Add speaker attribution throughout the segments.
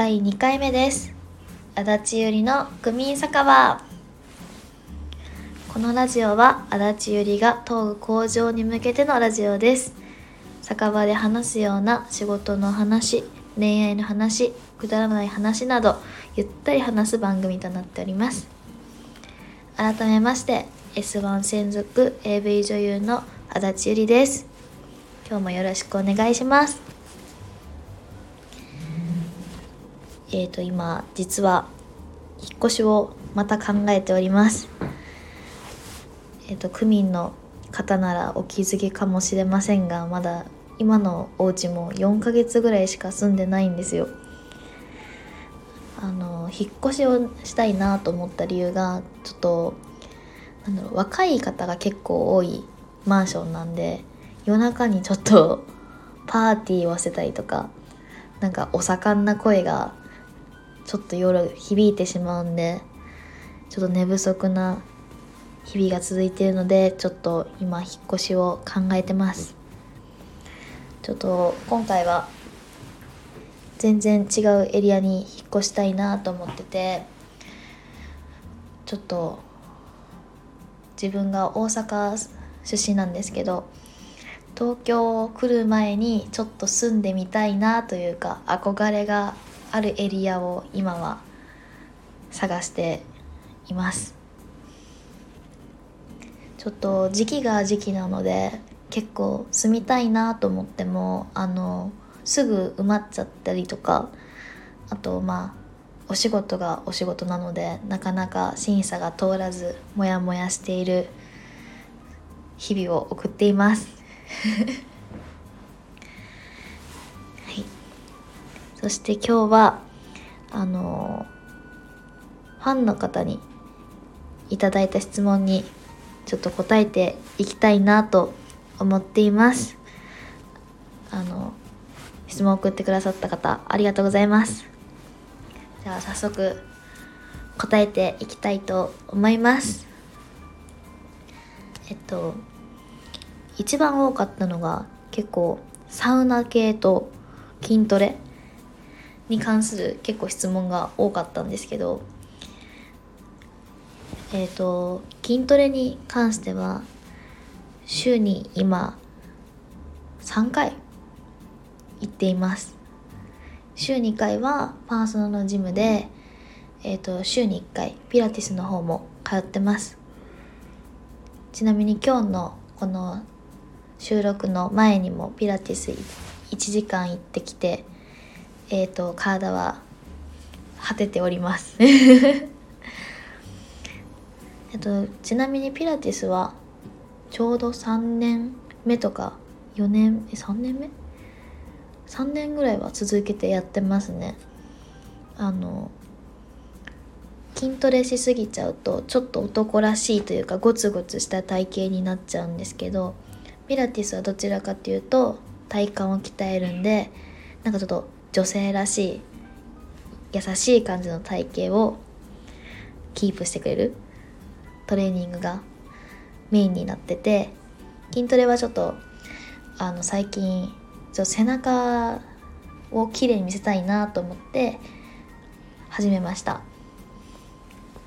Speaker 1: 第2回目です。足立ゆりの区民酒場。このラジオは足立ゆりが東具向上に向けてのラジオです。酒場で話すような仕事の話恋愛の話くだらない話などゆったり話す番組となっております。改めまして S1 専属 AV 女優の足立ゆりです。今日もよろしくお願いします。えっ、ー、と今実は引っ越しをまた考えております。えっ、ー、と区民の方ならお気づきかもしれませんがまだ今のお家も4ヶ月ぐらいしか住んでないんですよ。あの引っ越しをしたいなと思った理由がちょっとなんだろう若い方が結構多いマンションなんで夜中にちょっとパーティーをしてたりとかなんかお盛んな声がちょっと夜響いてしまうんでちょっと寝不足な日々が続いているのでちょっと今引っ越しを考えてます。ちょっと今回は全然違うエリアに引っ越したいなと思っててちょっと自分が大阪出身なんですけど東京来る前にちょっと住んでみたいなというか憧れがあるエリアを今は探しています。ちょっと時期が時期なので結構住みたいなと思ってもあのすぐ埋まっちゃったりとかあとまあお仕事がお仕事なのでなかなか審査が通らずモヤモヤしている日々を送っています。そして今日はあのファンの方にいただいた質問にちょっと答えていきたいなと思っています。あの質問を送ってくださった方ありがとうございます。じゃあ早速答えていきたいと思います。えっと一番多かったのが結構サウナ系と筋トレに関する結構質問が多かったんですけどえっ、ー、と筋トレに関しては週に今3回行っています。週2回はパーソナルのジムで、えーと週に1回ピラティスの方も通ってます。ちなみに今日のこの収録の前にもピラティス1時間行ってきてえ、ー、と体は果てております えっとちなみにピラティスはちょうど3年目とか4年え3年目 ?3 年ぐらいは続けてやってますねあの筋トレしすぎちゃうとちょっと男らしいというかゴツゴツした体型になっちゃうんですけどピラティスはどちらかっていうと体幹を鍛えるんでなんかちょっと女性らしい優しい感じの体型をキープしてくれるトレーニングがメインになってて筋トレはちょっとあの最近ちょ背中をきれいに見せたいなと思って始めました。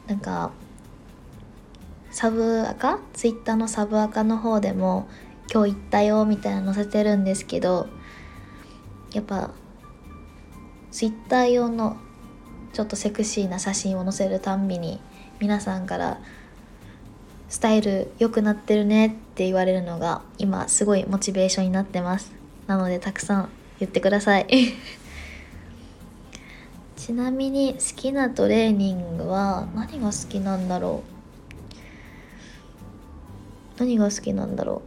Speaker 1: なんかサブアカ？ツイッターのサブアカの方でも今日行ったよみたいな載せてるんですけどやっぱツイッター用のちょっとセクシーな写真を載せるたんびに皆さんから「スタイル良くなってるね」って言われるのが今すごいモチベーションになってます。なのでたくさん言ってください。ちなみに好きなトレーニングは何が好きなんだろう。何が好きなんだろ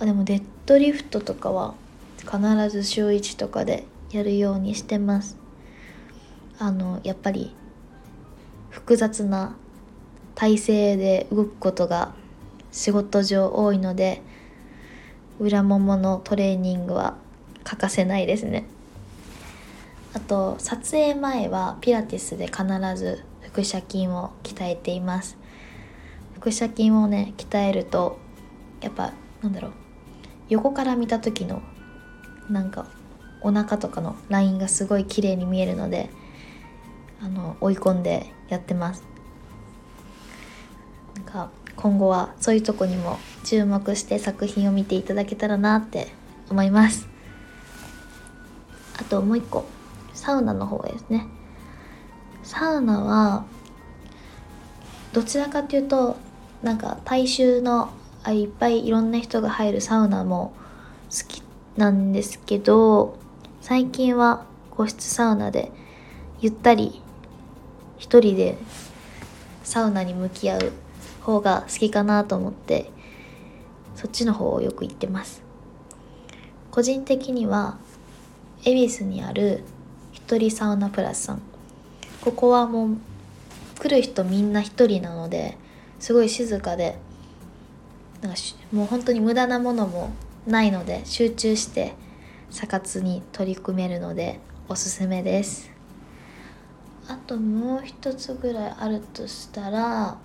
Speaker 1: う。あでもデッドリフトとかは必ず週1とかでやるようにしてます。あのやっぱり複雑な体勢で動くことが仕事上多いので裏もものトレーニングは欠かせないですね。あと撮影前はピラティスで必ず腹斜筋を鍛えています。腹斜筋をね鍛えるとやっぱなんだろう横から見た時のなんかお腹とかのラインがすごい綺麗に見えるのであの追い込んでやってます。なんか今後はそういうとこにも注目して作品を見ていただけたらなって思います。あともう一個サウナの方ですね。サウナはどちらかというとなんか大衆のあいっぱいいろんな人が入るサウナも好きなんですけど最近は個室サウナでゆったり一人でサウナに向き合う方が好きかなと思ってそっちの方をよく行ってます。個人的には恵比寿にある一人サウナプラスさん。ここはもう来る人みんな一人なのですごい静かでなんかもう本当に無駄なものもないので集中して査活に取り組めるのでおすすめです。あともう一つぐらいあるとしたら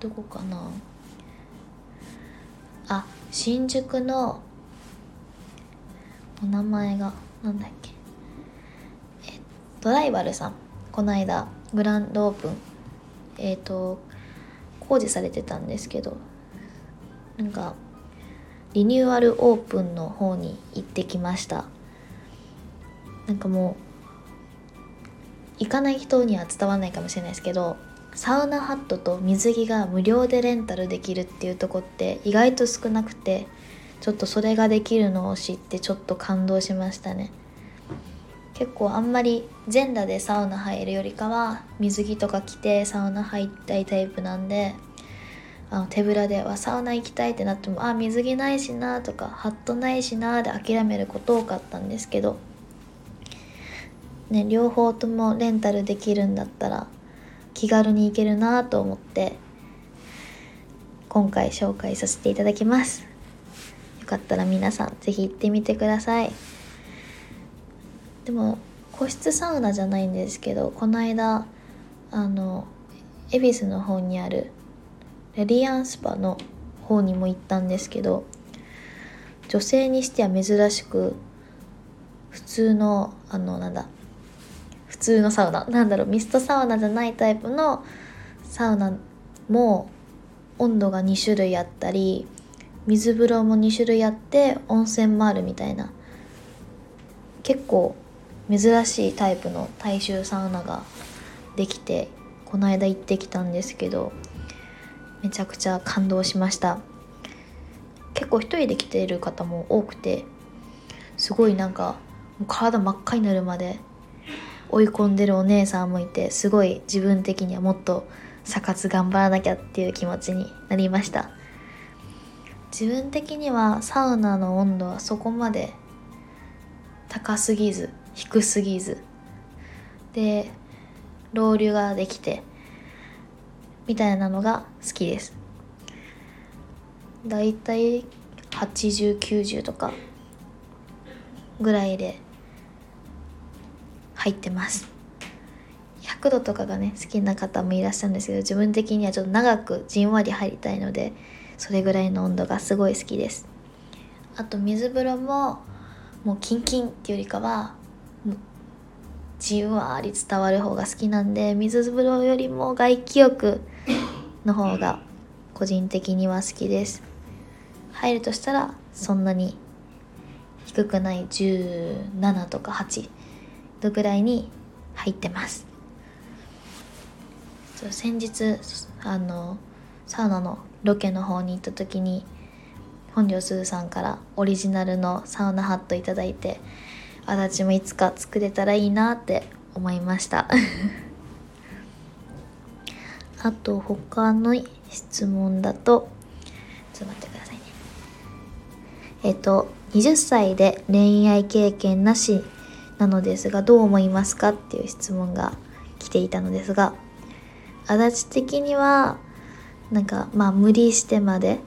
Speaker 1: どこかな。あ新宿のお名前がなんだっけ。えドライバルさん。この間グランドオープン。えっ、ー、と工事されてたんですけどなんかリニューアルオープンの方に行ってきました。なんかもう行かない人には伝わらないかもしれないですけどサウナハットと水着が無料でレンタルできるっていうとこって意外と少なくてちょっとそれができるのを知ってちょっと感動しましたね。結構あんまり全裸でサウナ入るよりかは水着とか着てサウナ入りたいタイプなんであの手ぶらではサウナ行きたいってなってもあ水着ないしなとかハットないしなで諦めること多かったんですけどね両方ともレンタルできるんだったら気軽に行けるなと思って今回紹介させていただきます。よかったら皆さん是非行ってみてください。でも個室サウナじゃないんですけどこの間あの恵比寿の方にあるレディアンスパの方にも行ったんですけど女性にしては珍しく普通のあのなんだ普通のサウナなんだろうミストサウナじゃないタイプのサウナも温度が2種類あったり水風呂も2種類あって温泉もあるみたいな結構珍しいタイプの大衆サウナができてこの間行ってきたんですけどめちゃくちゃ感動しました。結構一人で来ている方も多くてすごいなんか体真っ赤になるまで追い込んでるお姉さんもいてすごい自分的にはもっと査活頑張らなきゃっていう気持ちになりました。自分的にはサウナの温度はそこまで高すぎず低すぎず。でロウリュができてみたいなのが好きです。だいたい8090とかぐらいで入ってます。100度とかがね好きな方もいらっしゃるんですけど自分的にはちょっと長くじんわり入りたいのでそれぐらいの温度がすごい好きです。あと水風呂ももうキンキンっていうよりかはじんわり伝わる方が好きなんで水風呂よりも外気浴の方が個人的には好きです。入るとしたらそんなに低くない17とか8度ぐらいに入ってます。先日あのサウナのロケの方に行った時に本庄すずさんからオリジナルのサウナハット頂いて足立もいつか作れたらいいなって思いました。あと他の質問だとちょっと待ってくださいね。えっと20歳で恋愛経験なしなのですがどう思いますかっていう質問が来ていたのですが足立的にはなんかまあ無理してまで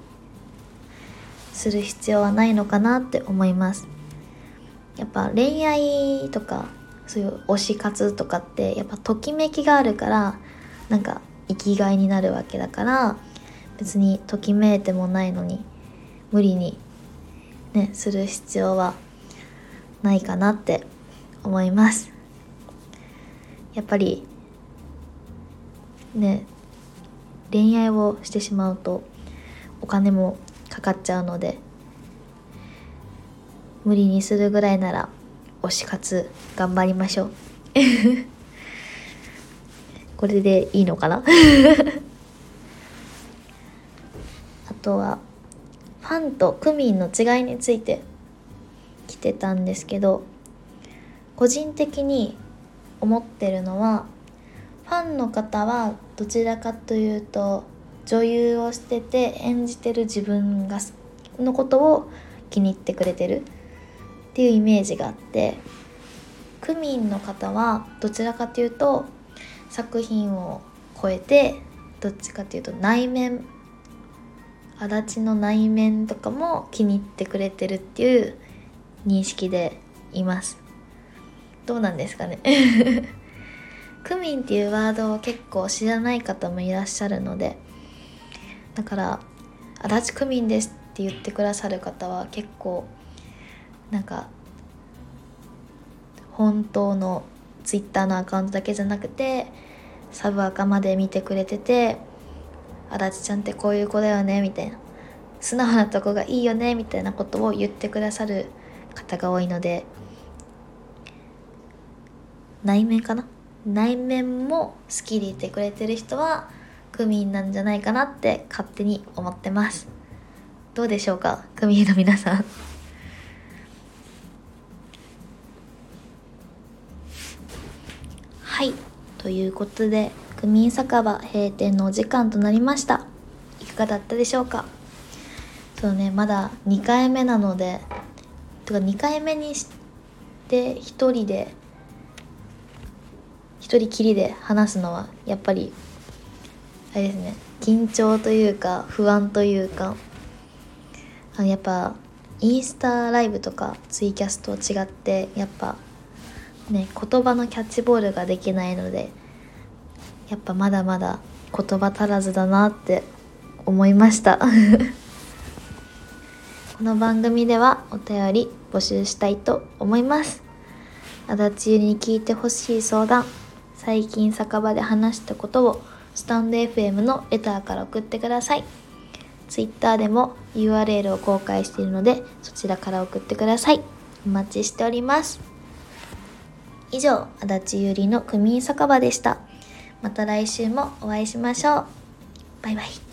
Speaker 1: する必要はないのかなって思います。やっぱ恋愛とかそういう推し活とかってやっぱときめきがあるからなんか生きがいになるわけだから別にときめいてもないのに無理にねする必要はないかなって思います。やっぱりね恋愛をしてしまうとお金もかかっちゃうので無理にするぐらいなら推し活頑張りましょう。これでいいのかな？あとはファンとクミンの違いについて来てたんですけど個人的に思ってるのはファンの方はどちらかというと女優をしてて演じてる自分がのことを気に入ってくれてる。っていうイメージがあってクミンの方はどちらかというと作品を超えてどっちかというと内面足立の内面とかも気に入ってくれてるっていう認識でいます。どうなんですかね？クミンっていうワードを結構知らない方もいらっしゃるのでだから「足立クミンです」って言ってくださる方は結構なんか本当のツイッターのアカウントだけじゃなくてサブアカまで見てくれてて「足立ちゃんってこういう子だよね」みたいな。素直なとこがいいよねみたいなことを言ってくださる方が多いので内面かな？内面も好きでいてくれてる人はクミンなんじゃないかなって勝手に思ってます。どうでしょうかクミンの皆さん。はい。ということでクミン酒場閉店のお時間となりました。いかがだったでしょうか？そうねまだ2回目なのでとか2回目にして1人で1人きりで話すのはやっぱりあれですね緊張というか不安というかあのやっぱインスタライブとかツイキャスと違ってやっぱね言葉のキャッチボールができないのでやっぱまだまだ言葉足らずだなって思いました。この番組ではお便り募集したいと思います。足立ゆに聞いてほしい相談最近酒場で話したことをスタンド FM のレターから送ってください。Twitter でも URL を公開しているのでそちらから送ってください。お待ちしております。以上足立ゆりの区民酒場でした。また来週もお会いしましょう。バイバイ。